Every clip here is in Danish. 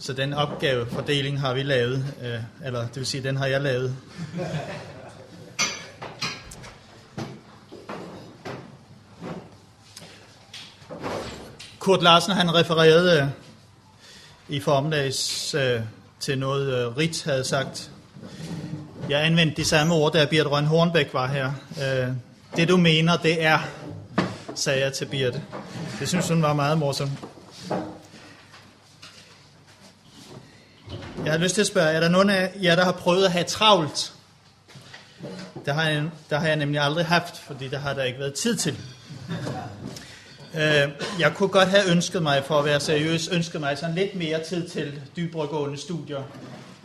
så den opgavefordeling har vi lavet, øh, eller det vil sige, den har jeg lavet. Kurt Larsen han refererede øh, i formiddags øh, til noget øh, Rit havde sagt. Jeg anvendte de samme ord, da Birte Røn Hornbæk var her. Øh, det du mener, det er, sagde jeg til Birte. Det synes hun var meget morsomt. Jeg har lyst til at spørge, er der nogen af jer, der har prøvet at have travlt? Det har jeg, der har jeg nemlig aldrig haft, fordi der har der ikke været tid til. Øh, jeg kunne godt have ønsket mig, for at være seriøs, ønsket mig sådan lidt mere tid til dybregående studier.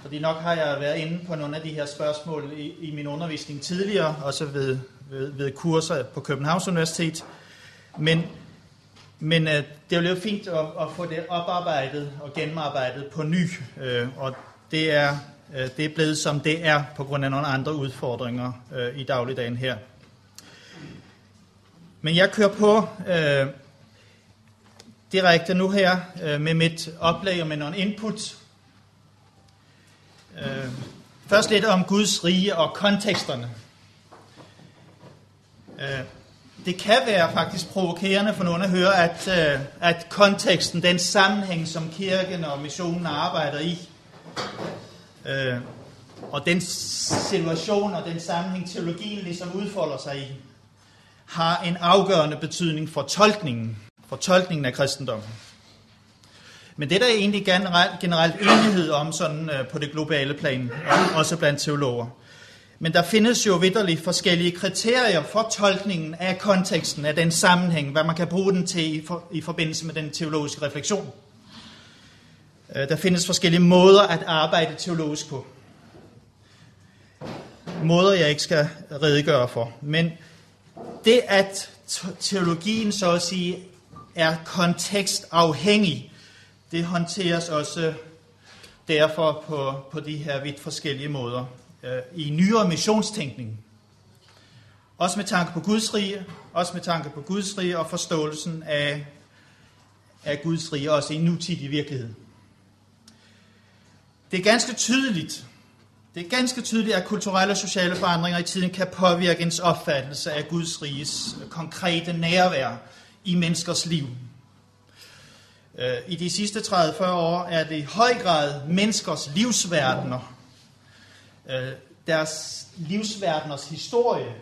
Fordi nok har jeg været inde på nogle af de her spørgsmål i, i min undervisning tidligere, også ved, ved, ved kurser på Københavns Universitet. Men, men øh, det er jo fint at, at få det oparbejdet og gennemarbejdet på ny. Øh, og det er, øh, det er blevet som det er på grund af nogle andre udfordringer øh, i dagligdagen her. Men jeg kører på øh, direkte nu her øh, med mit oplæg og med nogle input. Øh, først lidt om Guds rige og konteksterne. Øh, det kan være faktisk provokerende for nogen at høre, at, øh, at konteksten, den sammenhæng, som kirken og missionen arbejder i, øh, og den situation og den sammenhæng, teologien ligesom udfolder sig i, har en afgørende betydning for tolkningen, for tolkningen af kristendommen. Men det der er egentlig generelt, generelt enighed om sådan øh, på det globale plan, også blandt teologer. Men der findes jo vidderligt forskellige kriterier for tolkningen af konteksten, af den sammenhæng, hvad man kan bruge den til i, for, i forbindelse med den teologiske refleksion. Øh, der findes forskellige måder at arbejde teologisk på. Måder, jeg ikke skal redegøre for. Men det, at teologien så at sige er kontekstafhængig, det håndteres også derfor på, på de her vidt forskellige måder øh, i nyere missionstænkning. Også med tanke på Guds rige, også med tanke på Guds rige og forståelsen af, af Guds rige, også i nutidig virkelighed. Det er ganske tydeligt, det er ganske tydeligt, at kulturelle og sociale forandringer i tiden kan påvirke ens opfattelse af Guds riges konkrete nærvær i menneskers liv. Øh, I de sidste 30-40 år er det i høj grad menneskers livsverdener, øh, deres livsverdeners historie,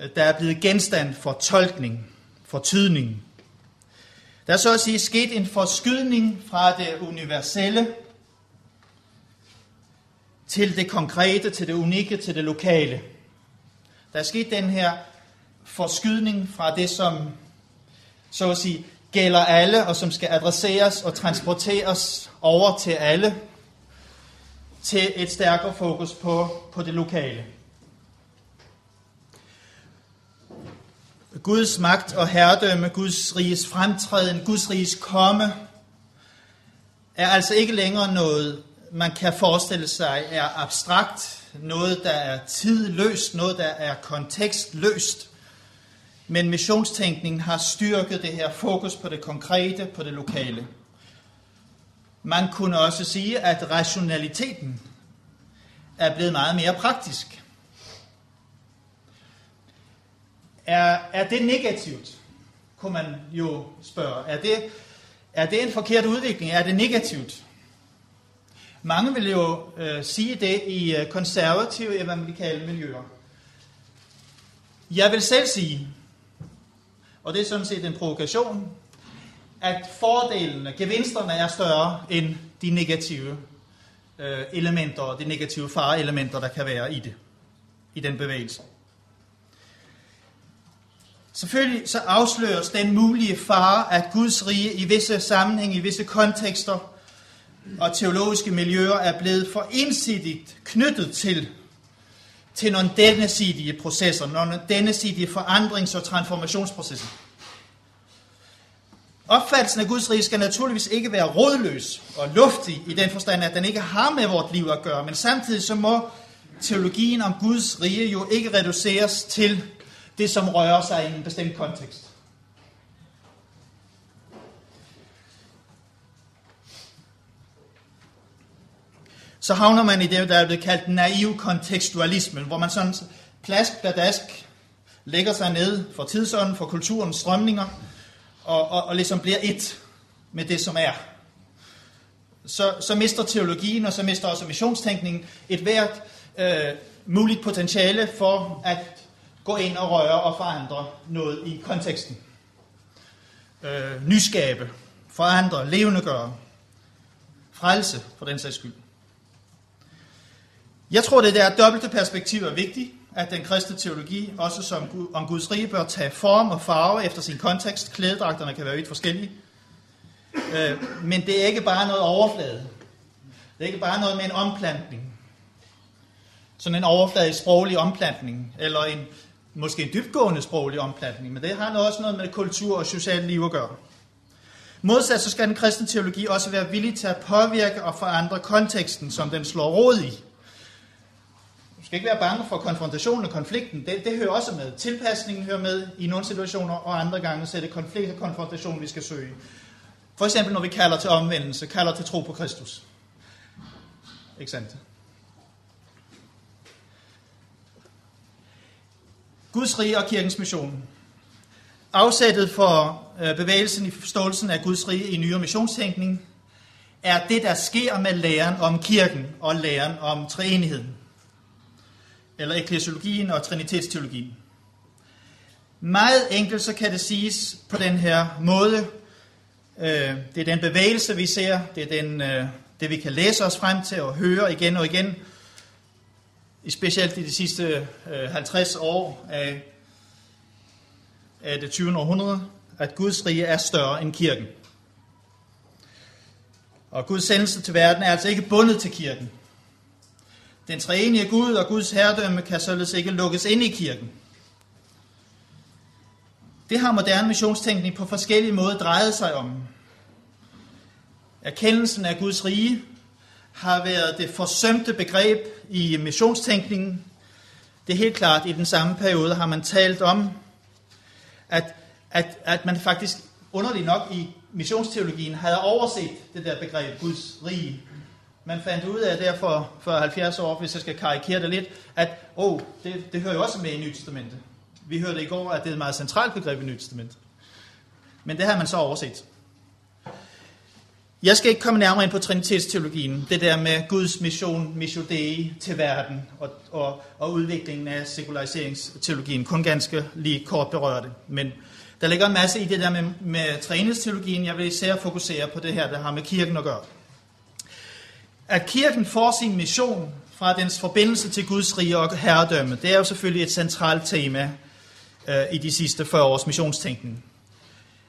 øh, der er blevet genstand for tolkning, for tydning. Der er så at sige sket en forskydning fra det universelle til det konkrete, til det unikke, til det lokale. Der er sket den her forskydning fra det, som så at sige gælder alle, og som skal adresseres og transporteres over til alle, til et stærkere fokus på, på det lokale. Guds magt og herredømme, Guds riges fremtræden, Guds riges komme, er altså ikke længere noget man kan forestille sig er abstrakt, noget der er tidløst, noget der er kontekstløst. Men missionstænkningen har styrket det her fokus på det konkrete, på det lokale. Man kunne også sige, at rationaliteten er blevet meget mere praktisk. Er, er det negativt, kunne man jo spørge. Er det, er det en forkert udvikling? Er det negativt? Mange vil jo øh, sige det i øh, konservative evangelikale miljøer. Jeg vil selv sige, og det er sådan set en provokation, at fordelene, gevinsterne er større end de negative øh, elementer, de negative fareelementer, der kan være i det, i den bevægelse. Selvfølgelig så afsløres den mulige fare, at Guds rige i visse sammenhæng, i visse kontekster, og teologiske miljøer er blevet for ensidigt knyttet til, til nogle dennesidige processer, nogle dennesidige forandrings- og transformationsprocesser. Opfattelsen af Guds rige skal naturligvis ikke være rådløs og luftig i den forstand, at den ikke har med vort liv at gøre, men samtidig så må teologien om Guds rige jo ikke reduceres til det, som rører sig i en bestemt kontekst. så havner man i det, der er blevet kaldt naiv kontekstualisme, hvor man sådan plask pladask lægger sig ned for tidsånden, for kulturens strømninger, og, og, og ligesom bliver et med det, som er. Så, så mister teologien, og så mister også missionstænkningen et hvert øh, muligt potentiale for at gå ind og røre og forandre noget i konteksten. Øh, nyskabe, forandre, levendegøre, frelse for den sags skyld. Jeg tror, det der dobbelte perspektiv er vigtigt, at den kristne teologi, også som om Guds rige, bør tage form og farve efter sin kontekst. Klædedragterne kan være vidt forskellige. Øh, men det er ikke bare noget overflade. Det er ikke bare noget med en omplantning. Sådan en overfladisk sproglig omplantning, eller en måske en dybgående sproglig omplantning, men det har også noget med kultur og socialt liv at gøre. Modsat så skal den kristne teologi også være villig til at påvirke og forandre konteksten, som den slår rod i. Du skal ikke være bange for konfrontationen og konflikten. Det, det hører også med. Tilpasningen hører med i nogle situationer, og andre gange så er det konflikt og konfrontation, vi skal søge. For eksempel når vi kalder til omvendelse, kalder til tro på Kristus. Ikke sandt? Guds rige og kirkens mission. Afsættet for øh, bevægelsen i forståelsen af Guds rige i nyere missionstænkning er det, der sker med læren om kirken og læren om treenigheden, eller eklesiologien og trinitetsteologien. Meget enkelt så kan det siges på den her måde. Øh, det er den bevægelse, vi ser, det er den, øh, det, vi kan læse os frem til og høre igen og igen, specielt i de sidste øh, 50 år af af det 20. århundrede, at Guds rige er større end kirken. Og Guds sendelse til verden er altså ikke bundet til kirken. Den treenige Gud og Guds herredømme kan således ikke lukkes ind i kirken. Det har moderne missionstænkning på forskellige måder drejet sig om. Erkendelsen af Guds rige har været det forsømte begreb i missionstænkningen. Det er helt klart, i den samme periode har man talt om, at, at, at man faktisk underligt nok i missionsteologien havde overset det der begreb Guds rige. Man fandt ud af derfor for 70 år, hvis jeg skal karikere det lidt, at oh, det, det hører jo også med i Nyt Testamentet. Vi hørte i går, at det er et meget centralt begreb i Nyt Testamentet. Men det har man så overset. Jeg skal ikke komme nærmere ind på trinitetsteologien, det der med Guds mission, mission Dei til verden og, og, og udviklingen af sekulariseringsteologien. Kun ganske lige kort berøre det. Men der ligger en masse i det der med, med træningsteologien. Jeg vil især fokusere på det her, der har med kirken at gøre. At kirken får sin mission fra dens forbindelse til Guds rige og herredømme, det er jo selvfølgelig et centralt tema øh, i de sidste 40 års missionstænkning.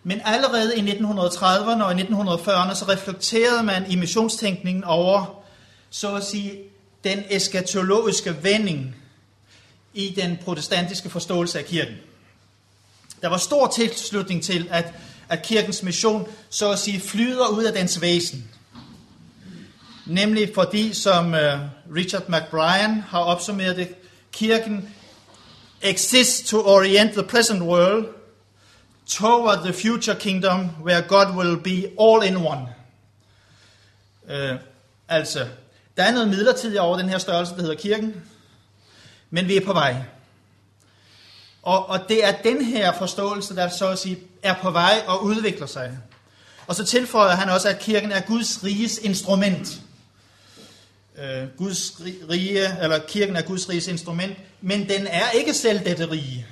Men allerede i 1930'erne og i 1940'erne, så reflekterede man i missionstænkningen over, så at sige, den eskatologiske vending i den protestantiske forståelse af kirken. Der var stor tilslutning til, at, at kirkens mission, så at sige, flyder ud af dens væsen. Nemlig fordi, som øh, Richard McBrien har opsummeret det, kirken exists to orient the present world toward the future kingdom where God will be all in one. Uh, altså, der er noget midlertidigt over den her størrelse, der hedder kirken, men vi er på vej. Og, og det er den her forståelse, der så at sige er på vej og udvikler sig. Og så tilføjer han også, at kirken er Guds riges instrument øh, Guds rige, eller kirken er Guds riges instrument, men den er ikke selv dette rige.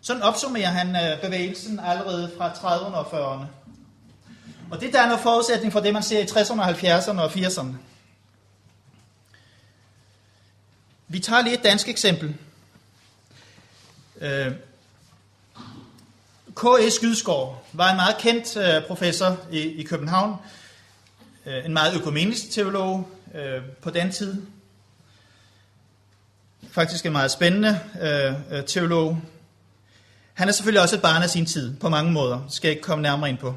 Sådan opsummerer han øh, bevægelsen allerede fra 30'erne og 40'erne. Og det der er noget forudsætning for det, man ser i 60'erne, 70'erne og 80'erne. Vi tager lige et dansk eksempel. Øh, K.E. Skydskov var en meget kendt øh, professor i, i København. Øh, en meget økumenisk teolog øh, på den tid. Faktisk en meget spændende øh, teolog. Han er selvfølgelig også et barn af sin tid, på mange måder. Det skal jeg ikke komme nærmere ind på.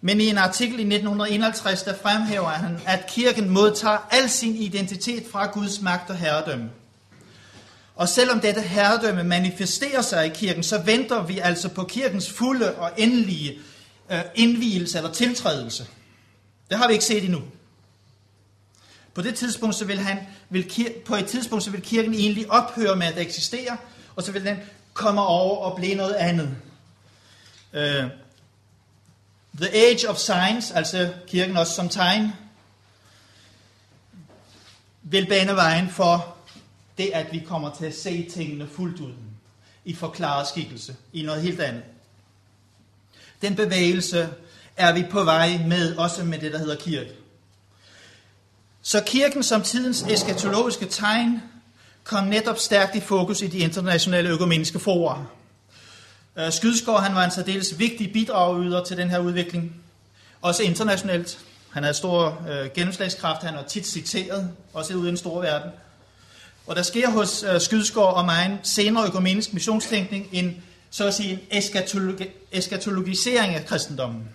Men i en artikel i 1951, der fremhæver han, at kirken modtager al sin identitet fra Guds magt og herredømme. Og selvom dette herredømme manifesterer sig i kirken, så venter vi altså på kirkens fulde og endelige øh, indvielse eller tiltrædelse. Det har vi ikke set endnu. På det tidspunkt, så vil han, vil kir- på et tidspunkt, så vil kirken egentlig ophøre med at eksistere, og så vil den komme over og blive noget andet. Uh, the Age of Science, altså kirken også som tegn, vil bane vejen for det, at vi kommer til at se tingene fuldt ud i forklaret skikkelse, i noget helt andet. Den bevægelse er vi på vej med, også med det, der hedder kirke. Så kirken som tidens eskatologiske tegn kom netop stærkt i fokus i de internationale økumeniske forer. Øh, Skydskov han var en særdeles vigtig bidragyder til den her udvikling, også internationalt. Han havde stor øh, gennemslagskraft, han var tit citeret, også ude i den store verden. Og der sker hos øh, Skydskov og mig en senere økumenisk missionstænkning en, så at sige, en eskatologi, eskatologisering af kristendommen.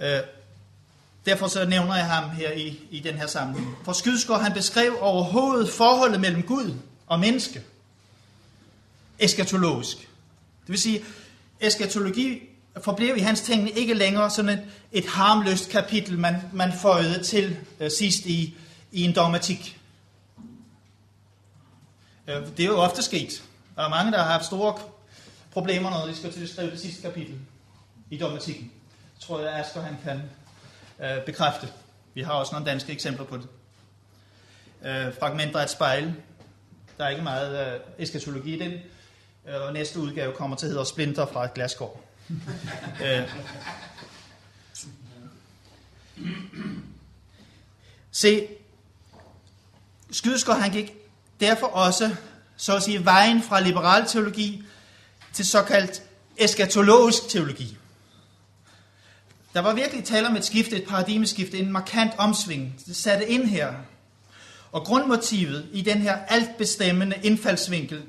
Øh, derfor så nævner jeg ham her i, i den her sammenhæng. For Skydsgaard han beskrev overhovedet forholdet mellem Gud og menneske. Eskatologisk. Det vil sige, eskatologi forblev i hans tænkning ikke længere sådan et, et harmløst kapitel, man, man føjede til øh, sidst i, i en dogmatik. Øh, det er jo ofte sket. Der er mange, der har haft store problemer, når de skal til at skrive det sidste kapitel i dogmatikken. Tror jeg, Asger han kan øh, bekræfte. Vi har også nogle danske eksempler på det. Øh, fragmenter af et spejl. Der er ikke meget øh, eskatologi i den. Øh, og næste udgave kommer til at hedde Splinter fra et glaskår. øh. Se, Skydeskår han gik derfor også, så at sige, vejen fra liberal teologi til såkaldt eskatologisk teologi. Der var virkelig tale om et skifte, et paradigmeskifte, en markant omsving. Det satte ind her. Og grundmotivet i den her altbestemmende indfaldsvinkel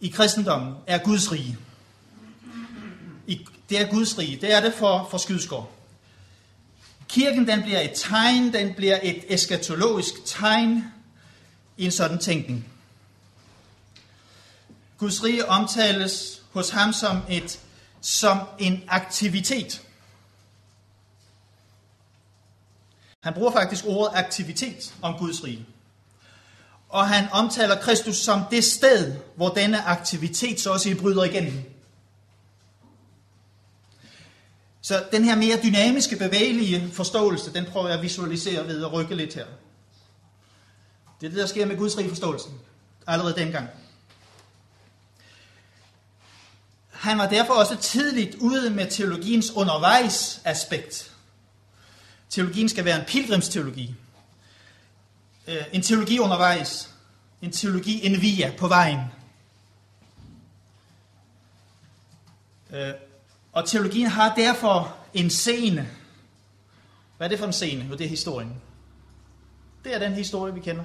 i kristendommen er Guds rige. I, det er Guds rige. Det er det for, for Skydskår. Kirken den bliver et tegn, den bliver et eskatologisk tegn i en sådan tænkning. Guds rige omtales hos ham som, et, som en aktivitet. Han bruger faktisk ordet aktivitet om Guds rige. Og han omtaler Kristus som det sted, hvor denne aktivitet så også bryder igennem. Så den her mere dynamiske, bevægelige forståelse, den prøver jeg at visualisere ved at rykke lidt her. Det er det, der sker med Guds rige forståelsen. Allerede dengang. Han var derfor også tidligt ude med teologiens undervejs aspekt. Teologien skal være en pilgrimsteologi. Øh, en teologi undervejs. En teologi en via på vejen. Øh, og teologien har derfor en scene. Hvad er det for en scene? Jo, det er historien. Det er den historie, vi kender.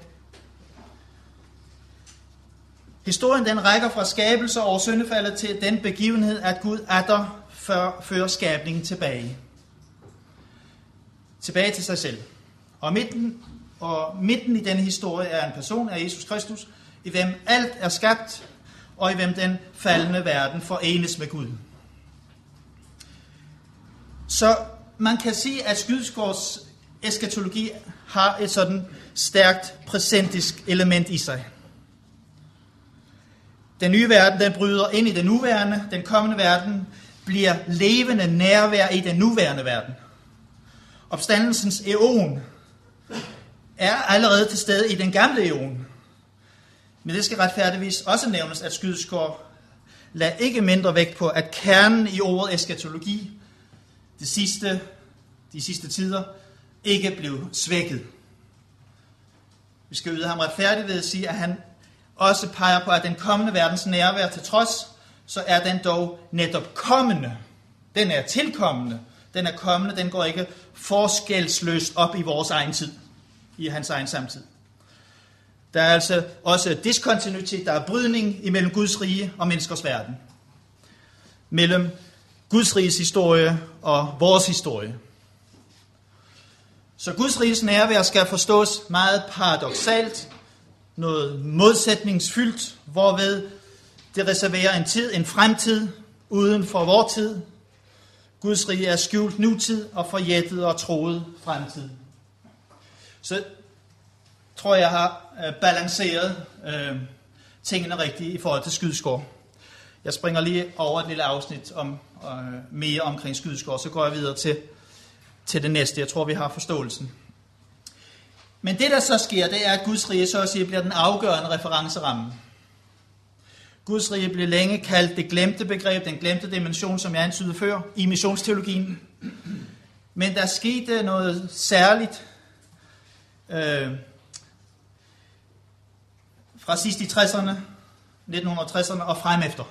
Historien den rækker fra skabelse over syndefaldet til den begivenhed, at Gud atter fører skabningen tilbage. Tilbage til sig selv. Og midten, og midten i denne historie er en person af Jesus Kristus, i hvem alt er skabt, og i hvem den faldende verden forenes med Gud. Så man kan sige, at Skydsgårds eskatologi har et sådan stærkt præsentisk element i sig. Den nye verden, den bryder ind i den nuværende. Den kommende verden bliver levende nærvær i den nuværende verden. Opstandelsens eon er allerede til stede i den gamle eon. Men det skal retfærdigvis også nævnes, at Skydeskår lader ikke mindre vægt på, at kernen i ordet eskatologi det sidste, de sidste tider ikke blev svækket. Vi skal yde ham retfærdigt ved at sige, at han også peger på, at den kommende verdens nærvær til trods, så er den dog netop kommende. Den er tilkommende. Den er kommende, den går ikke forskelsløst op i vores egen tid, i hans egen samtid. Der er altså også diskontinuitet, der er brydning imellem Guds rige og menneskers verden. Mellem Guds riges historie og vores historie. Så Guds riges nærvær skal forstås meget paradoxalt, noget modsætningsfyldt, hvorved det reserverer en tid, en fremtid uden for vor tid. Guds rige er skjult nutid og forjættet og troet fremtid. så tror jeg, har øh, balanceret øh, tingene rigtigt i forhold til skydeskår. Jeg springer lige over et lille afsnit om øh, mere omkring skydeskår, så går jeg videre til, til det næste. Jeg tror, vi har forståelsen. Men det, der så sker, det er, at Guds rige så at sige bliver den afgørende referenceramme. Guds rige blev længe kaldt det glemte begreb, den glemte dimension, som jeg antydede før, i missionsteologien. Men der skete noget særligt øh, fra sidst i 60'erne, 1960'erne og frem efter.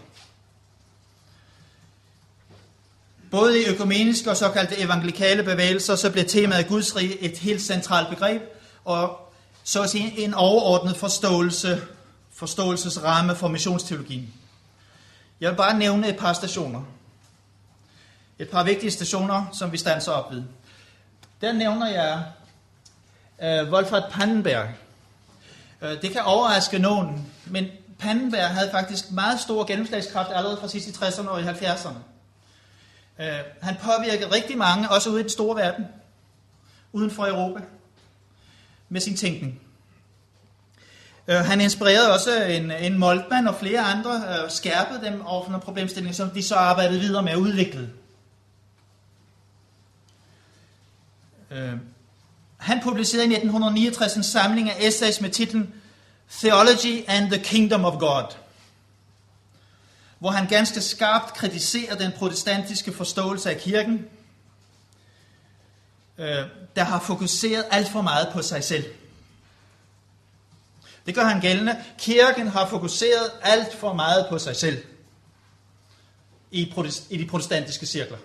Både i økumeniske og såkaldte evangelikale bevægelser, så blev temaet Guds rige et helt centralt begreb, og så at sige en overordnet forståelse, forståelsesramme for missionsteologien. Jeg vil bare nævne et par stationer. Et par vigtige stationer, som vi standser op ved. Der nævner jeg uh, Wolfhard Pannenberg. Uh, det kan overraske nogen, men Pannenberg havde faktisk meget stor gennemslagskraft allerede fra sidst i 60'erne og i 70'erne. Uh, øh, han påvirkede rigtig mange, også ude i den store verden, uden for Europa med sin tænkning. Øh, han inspirerede også en, en Moltmann og flere andre, øh, skærpede dem over for nogle problemstillinger, som de så arbejdede videre med at udvikle. Øh, han publicerede i 1969 en samling af essays med titlen Theology and the Kingdom of God, hvor han ganske skarpt kritiserer den protestantiske forståelse af kirken, øh, der har fokuseret alt for meget på sig selv. Det gør han gældende. Kirken har fokuseret alt for meget på sig selv i, i de protestantiske cirkler.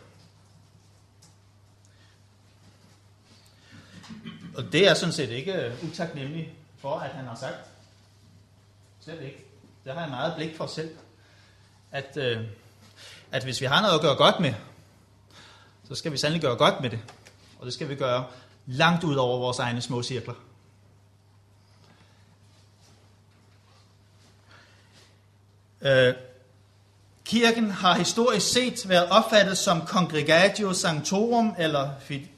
Og det er sådan set ikke øh, utaknemmelig for, at han har sagt. Slet ikke. Det har jeg meget blik for selv. At, øh, at hvis vi har noget at gøre godt med, så skal vi sandelig gøre godt med det. Og det skal vi gøre langt ud over vores egne små cirkler. Øh, kirken har historisk set været opfattet som Congregatio Sanctorum eller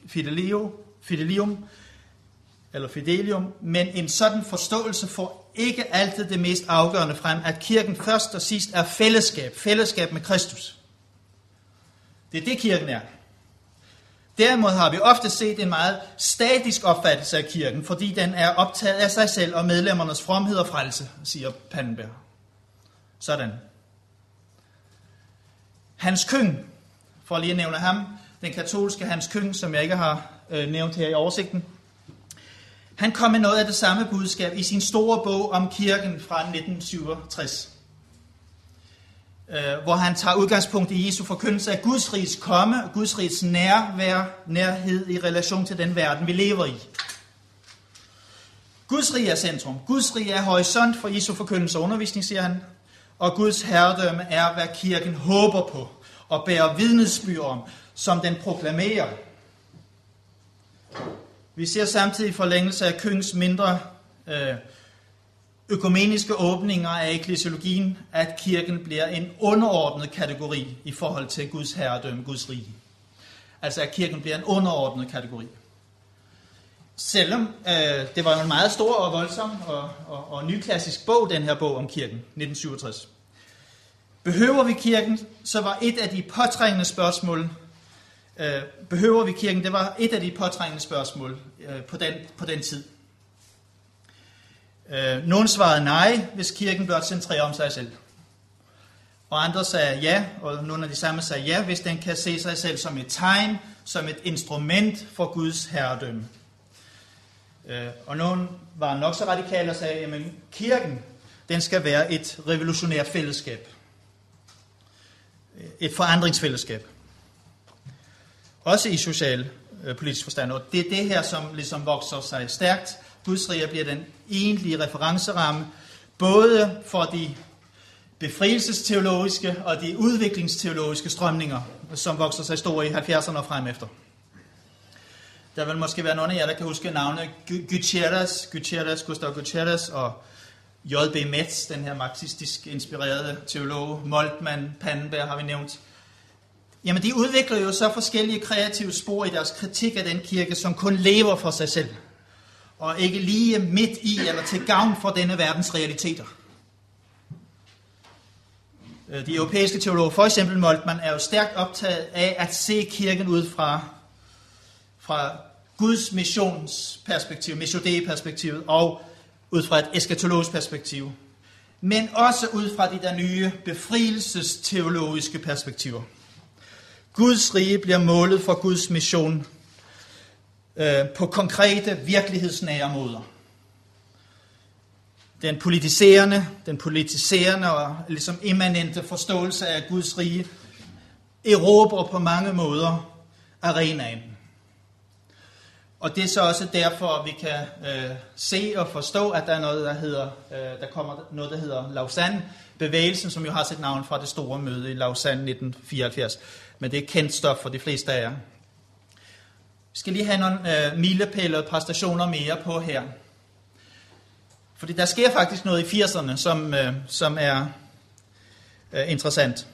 Fidelio, Fidelium, eller Fidelium, men en sådan forståelse får ikke altid det mest afgørende frem, at kirken først og sidst er fællesskab, fællesskab med Kristus. Det er det, kirken er. Derimod har vi ofte set en meget statisk opfattelse af kirken, fordi den er optaget af sig selv og medlemmernes fromhed og frelse, siger Pannenberg. Sådan. Hans Køng, for lige at nævne ham, den katolske Hans Køng, som jeg ikke har øh, nævnt her i oversigten, han kom med noget af det samme budskab i sin store bog om kirken fra 1967 øh, hvor han tager udgangspunkt i Jesu forkyndelse af Guds rigs komme, og Guds rigs nærvær, nærhed i relation til den verden, vi lever i. Guds rige er centrum. Guds rige er horisont for Jesu forkyndelse og undervisning, siger han. Og Guds herredømme er, hvad kirken håber på og bærer vidnesbyrd om, som den proklamerer. Vi ser samtidig forlængelse af Køngs mindre øh, økumeniske åbninger af eklesiologien, at kirken bliver en underordnet kategori i forhold til Guds herredømme, Guds rige. Altså at kirken bliver en underordnet kategori. Selvom øh, det var en meget stor og voldsom og, og, og nyklassisk bog, den her bog om kirken, 1967. Behøver vi kirken, så var et af de påtrængende spørgsmål, øh, behøver vi kirken, det var et af de påtrængende spørgsmål øh, på, den, på den tid. Øh, nogen svarede nej, hvis kirken blot centrerer om sig selv. Og andre sagde ja, og nogle af de samme sagde ja, hvis den kan se sig selv som et tegn, som et instrument for Guds herredømme. Øh, og nogen var nok så radikale og sagde, at kirken, den skal være et revolutionært fællesskab. Et forandringsfællesskab. Også i social øh, politisk forstand. Og det er det her, som ligesom vokser sig stærkt Guds rige bliver den egentlige referenceramme, både for de befrielsesteologiske og de udviklingsteologiske strømninger, som vokser sig store i 70'erne og frem efter. Der vil måske være nogle af jer, der kan huske navnet Gutierrez, Gutierrez, Gustav Gutierrez og J.B. Metz, den her marxistisk inspirerede teolog, Moltmann, Pannenberg har vi nævnt. Jamen, de udvikler jo så forskellige kreative spor i deres kritik af den kirke, som kun lever for sig selv og ikke lige midt i eller til gavn for denne verdens realiteter. Øh, de europæiske teologer, for eksempel Moltmann, er jo stærkt optaget af at se kirken ud fra, fra Guds missionsperspektiv, missiodé-perspektivet, og ud fra et eskatologisk perspektiv. Men også ud fra de der nye befrielsesteologiske perspektiver. Guds rige bliver målet for Guds mission øh, på konkrete, virkelighedsnære måder. Den politiserende, den politiserende og ligesom immanente forståelse af Guds rige erobrer på mange måder arenaen. Og det er så også derfor, at vi kan øh, se og forstå, at der er noget, der hedder, øh, der kommer noget, der hedder Lausanne-bevægelsen, som jo har sit navn fra det store møde i Lausanne 1974. Men det er kendt stof for de fleste af jer. Vi skal lige have nogle øh, milepæle og præstationer mere på her. Fordi der sker faktisk noget i 80'erne, som, øh, som er øh, interessant.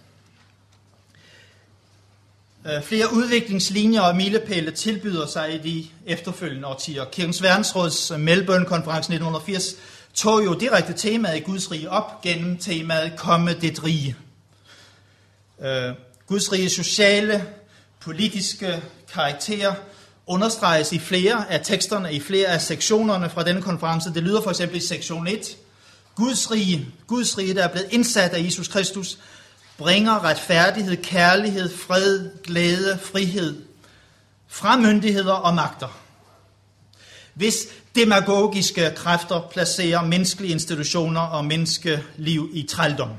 Øh, flere udviklingslinjer og milepæle tilbyder sig i de efterfølgende årtier. Kirkens Verdensråds øh, Melbourne-konference 1980 tog jo direkte temaet i Guds rige op gennem temaet Komme det rige. Øh, Guds rige sociale, politiske karakter understreges i flere af teksterne, i flere af sektionerne fra denne konference. Det lyder for eksempel i sektion 1. Guds rige, Guds rige, der er blevet indsat af Jesus Kristus, bringer retfærdighed, kærlighed, fred, glæde, frihed fra myndigheder og magter. Hvis demagogiske kræfter placerer menneskelige institutioner og menneskeliv i trældom.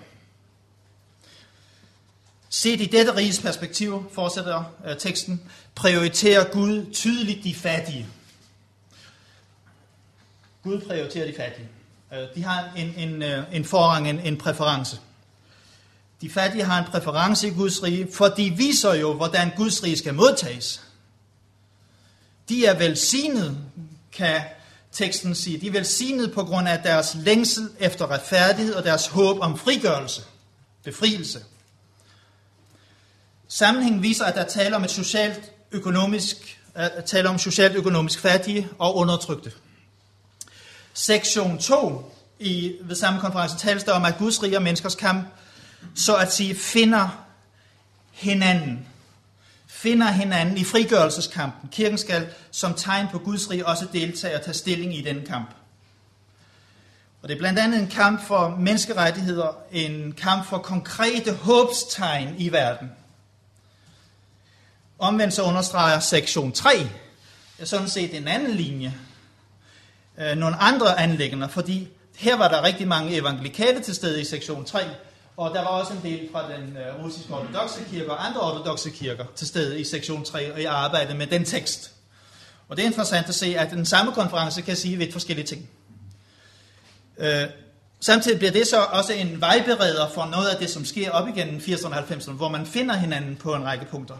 Set i dette riges perspektiv, fortsætter øh, teksten, prioriterer Gud tydeligt de fattige. Gud prioriterer de fattige. Øh, de har en, en, øh, en forrang, en, en præference. De fattige har en præference i Guds rige, for de viser jo, hvordan Guds rige skal modtages. De er velsignet, kan teksten sige. De er velsignet på grund af deres længsel efter retfærdighed og deres håb om frigørelse, befrielse. Sammenhængen viser, at der taler om et socialt økonomisk, at taler om socialt økonomisk fattige og undertrykte. Sektion 2 i, ved samme konference tales der om, at Guds rige og menneskers kamp så at sige finder hinanden. Finder hinanden i frigørelseskampen. Kirken skal som tegn på Guds rige også deltage og tage stilling i den kamp. Og det er blandt andet en kamp for menneskerettigheder, en kamp for konkrete håbstegn i verden. Omvendt så understreger sektion 3 er sådan set en anden linje. Øh, nogle andre anlæggende, fordi her var der rigtig mange evangelikale til stede i sektion 3, og der var også en del fra den øh, russiske ortodoxe kirke og andre ortodoxe kirker til stede i sektion 3 og i arbejdet med den tekst. Og det er interessant at se, at den samme konference kan sige vidt forskellige ting. Øh, samtidig bliver det så også en vejbereder for noget af det, som sker op igennem 80'erne og 90'erne, hvor man finder hinanden på en række punkter.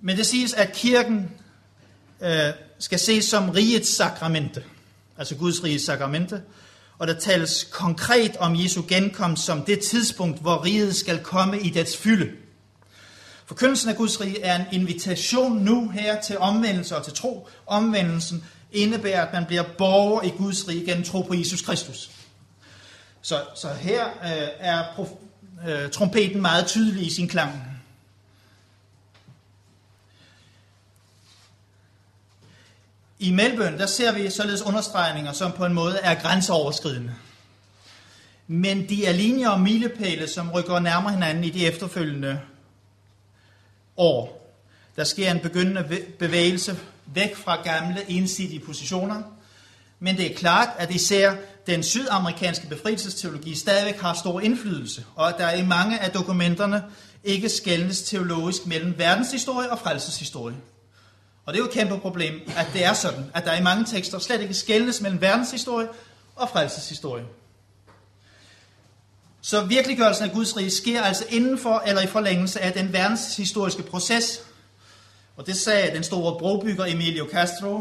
Men det siges, at kirken øh, skal ses som rigets sakramente, altså Guds rigets sakramente, og der tales konkret om Jesu genkomst som det tidspunkt, hvor riget skal komme i dets fylde. Forkyndelsen af Guds rige er en invitation nu her til omvendelse og til tro. Omvendelsen indebærer, at man bliver borger i Guds rige gennem tro på Jesus Kristus. Så, så her øh, er prof, øh, trompeten meget tydelig i sin klang. I Melbourne, der ser vi således understregninger, som på en måde er grænseoverskridende. Men de er linjer og milepæle, som rykker nærmere hinanden i de efterfølgende år. Der sker en begyndende bevægelse væk fra gamle ensidige positioner, men det er klart, at især den sydamerikanske befrielsesteologi stadigvæk har stor indflydelse, og at der i mange af dokumenterne ikke skældnes teologisk mellem verdenshistorie og frelseshistorie. Og det er jo et kæmpe problem, at det er sådan, at der i mange tekster slet ikke skældes mellem verdenshistorie og frelseshistorie. Så virkeliggørelsen af Guds rige sker altså indenfor eller i forlængelse af den verdenshistoriske proces. Og det sagde den store brobygger Emilio Castro.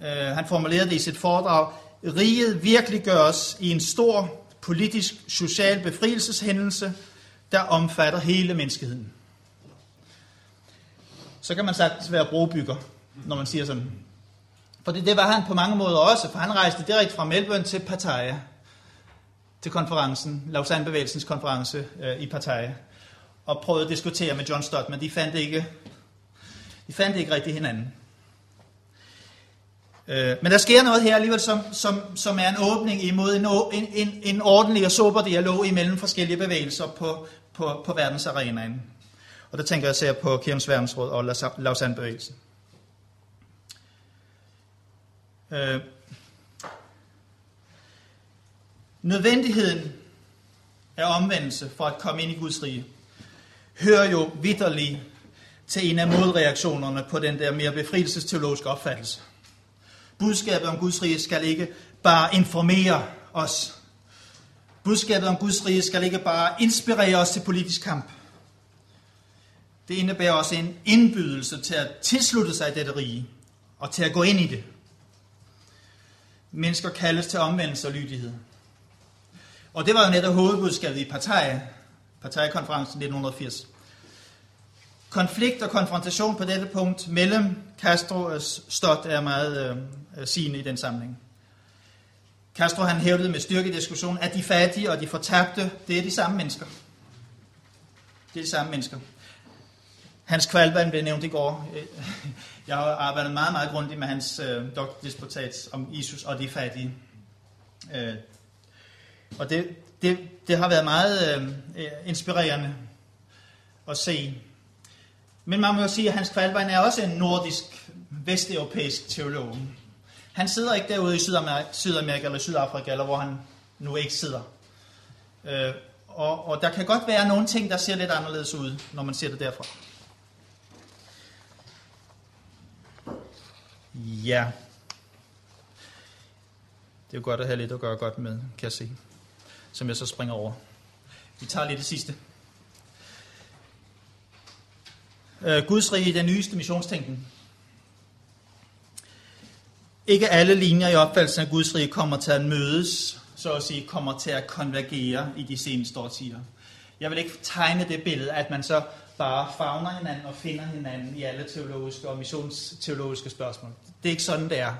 Uh, han formulerede det i sit foredrag. Riget virkeliggøres i en stor politisk, social befrielseshændelse, der omfatter hele menneskeheden så kan man sagtens være brobygger når man siger sådan. For det, det var han på mange måder også, for han rejste direkte fra Melbourne til Pattaya, til konferencen, Lausanne-bevægelsens konference øh, i Pattaya, og prøvede at diskutere med John Stott, men de fandt ikke, de fandt ikke rigtig hinanden. Øh, men der sker noget her alligevel, som, som, som er en åbning imod en, en, en, en ordentlig og sober dialog imellem forskellige bevægelser på, på, på verdensarenaen. Og der tænker jeg især på Kirkens Verdensråd og Lausanne-bevægelsen. Øh, nødvendigheden af omvendelse for at komme ind i Guds rige, hører jo vidderligt til en af modreaktionerne på den der mere befrielsesteologiske opfattelse. Budskabet om Guds rige skal ikke bare informere os. Budskabet om Guds rige skal ikke bare inspirere os til politisk kamp. Det indebærer også en indbydelse til at tilslutte sig dette rige og til at gå ind i det. Mennesker kaldes til omvendelse og lydighed. Og det var jo netop hovedbudskabet i Partei, Parteikonferencen 1980. Konflikt og konfrontation på dette punkt mellem Castro og Stott er meget øh, sigende i den sammenhæng. Castro han hævdede med styrke i diskussionen, at de fattige og de fortabte, det er de samme mennesker. Det er de samme mennesker. Hans Kvalban blev nævnt i går. Øh, jeg har arbejdet meget, meget grundigt med hans øh, doktordisputat om Jesus og de fattige. Øh, og det, det, det har været meget øh, inspirerende at se. Men man må jo sige, at Hans Kvalbein er også en nordisk, vesteuropæisk teolog. Han sidder ikke derude i Sydamerika, Sydamerika eller Sydafrika, eller hvor han nu ikke sidder. Øh, og, og der kan godt være nogle ting, der ser lidt anderledes ud, når man ser det derfra. Ja. Det er jo godt at have lidt at gøre godt med, kan jeg se. Som jeg så springer over. Vi tager lige det sidste. Øh, Guds rige den nyeste missionstænkning. Ikke alle linjer i opfattelsen af Guds rige kommer til at mødes, så at sige, kommer til at konvergere i de seneste årtier. Jeg vil ikke tegne det billede, at man så bare fagner hinanden og finder hinanden i alle teologiske og missionsteologiske spørgsmål. Det er ikke sådan, det er.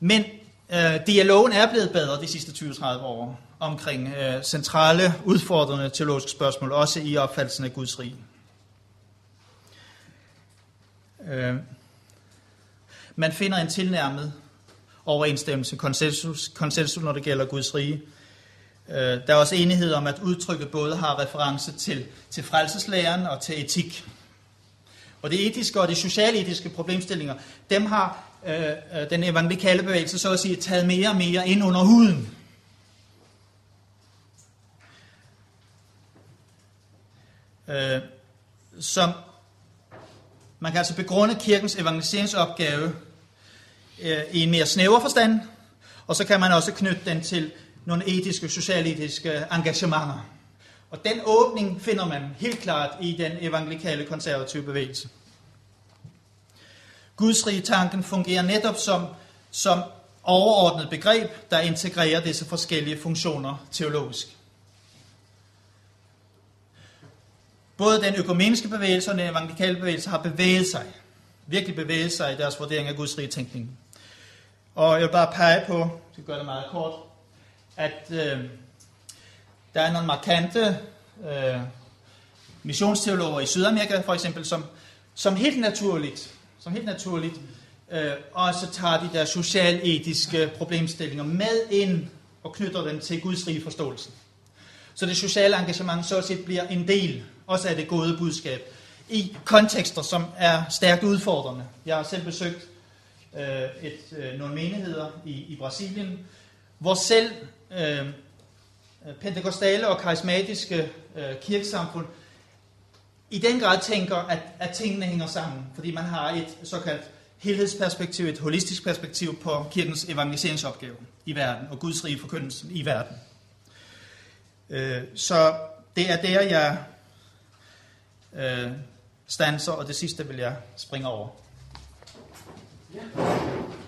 Men øh, dialogen er blevet bedre de sidste 20-30 år omkring øh, centrale, udfordrende teologiske spørgsmål, også i opfattelsen af Guds rige. Øh, man finder en tilnærmet overensstemmelse, konsensus, konsensus, når det gælder Guds rige. Øh, der er også enighed om, at udtrykket både har reference til, til frelseslæren og til etik. Og det etiske og de socialetiske problemstillinger, dem har øh, øh, den evangelikale bevægelse så at sige taget mere og mere ind under huden. Øh, som man kan altså begrunde kirkens evangeliseringsopgave øh, i en mere snæver forstand, og så kan man også knytte den til nogle etiske, socialetiske engagementer. Og den åbning finder man helt klart i den evangelikale konservative bevægelse. Guds rige tanken fungerer netop som, som overordnet begreb, der integrerer disse forskellige funktioner teologisk. Både den økumeniske bevægelse og den evangelikale bevægelse har bevæget sig, virkelig bevæget sig i deres vurdering af Guds rige tænkning. Og jeg vil bare pege på, det gør det meget kort, at øh, der er nogle markante øh, missionsteologer i Sydamerika for eksempel, som, som helt naturligt, som helt naturligt øh, også tager de der socialetiske problemstillinger med ind og knytter dem til Guds rige forståelse. Så det sociale engagement så set bliver en del også af det gode budskab i kontekster, som er stærkt udfordrende. Jeg har selv besøgt øh, et, øh, nogle menigheder i, i Brasilien, hvor selv Øh, øh, pentekostale og karismatiske øh, kirkesamfund i den grad tænker, at, at tingene hænger sammen, fordi man har et såkaldt helhedsperspektiv, et holistisk perspektiv på kirkens evangeliseringsopgave i verden, og Guds rige forkyndelse i verden. Øh, så det er der, jeg øh, stanser, og det sidste vil jeg springe over. Yeah.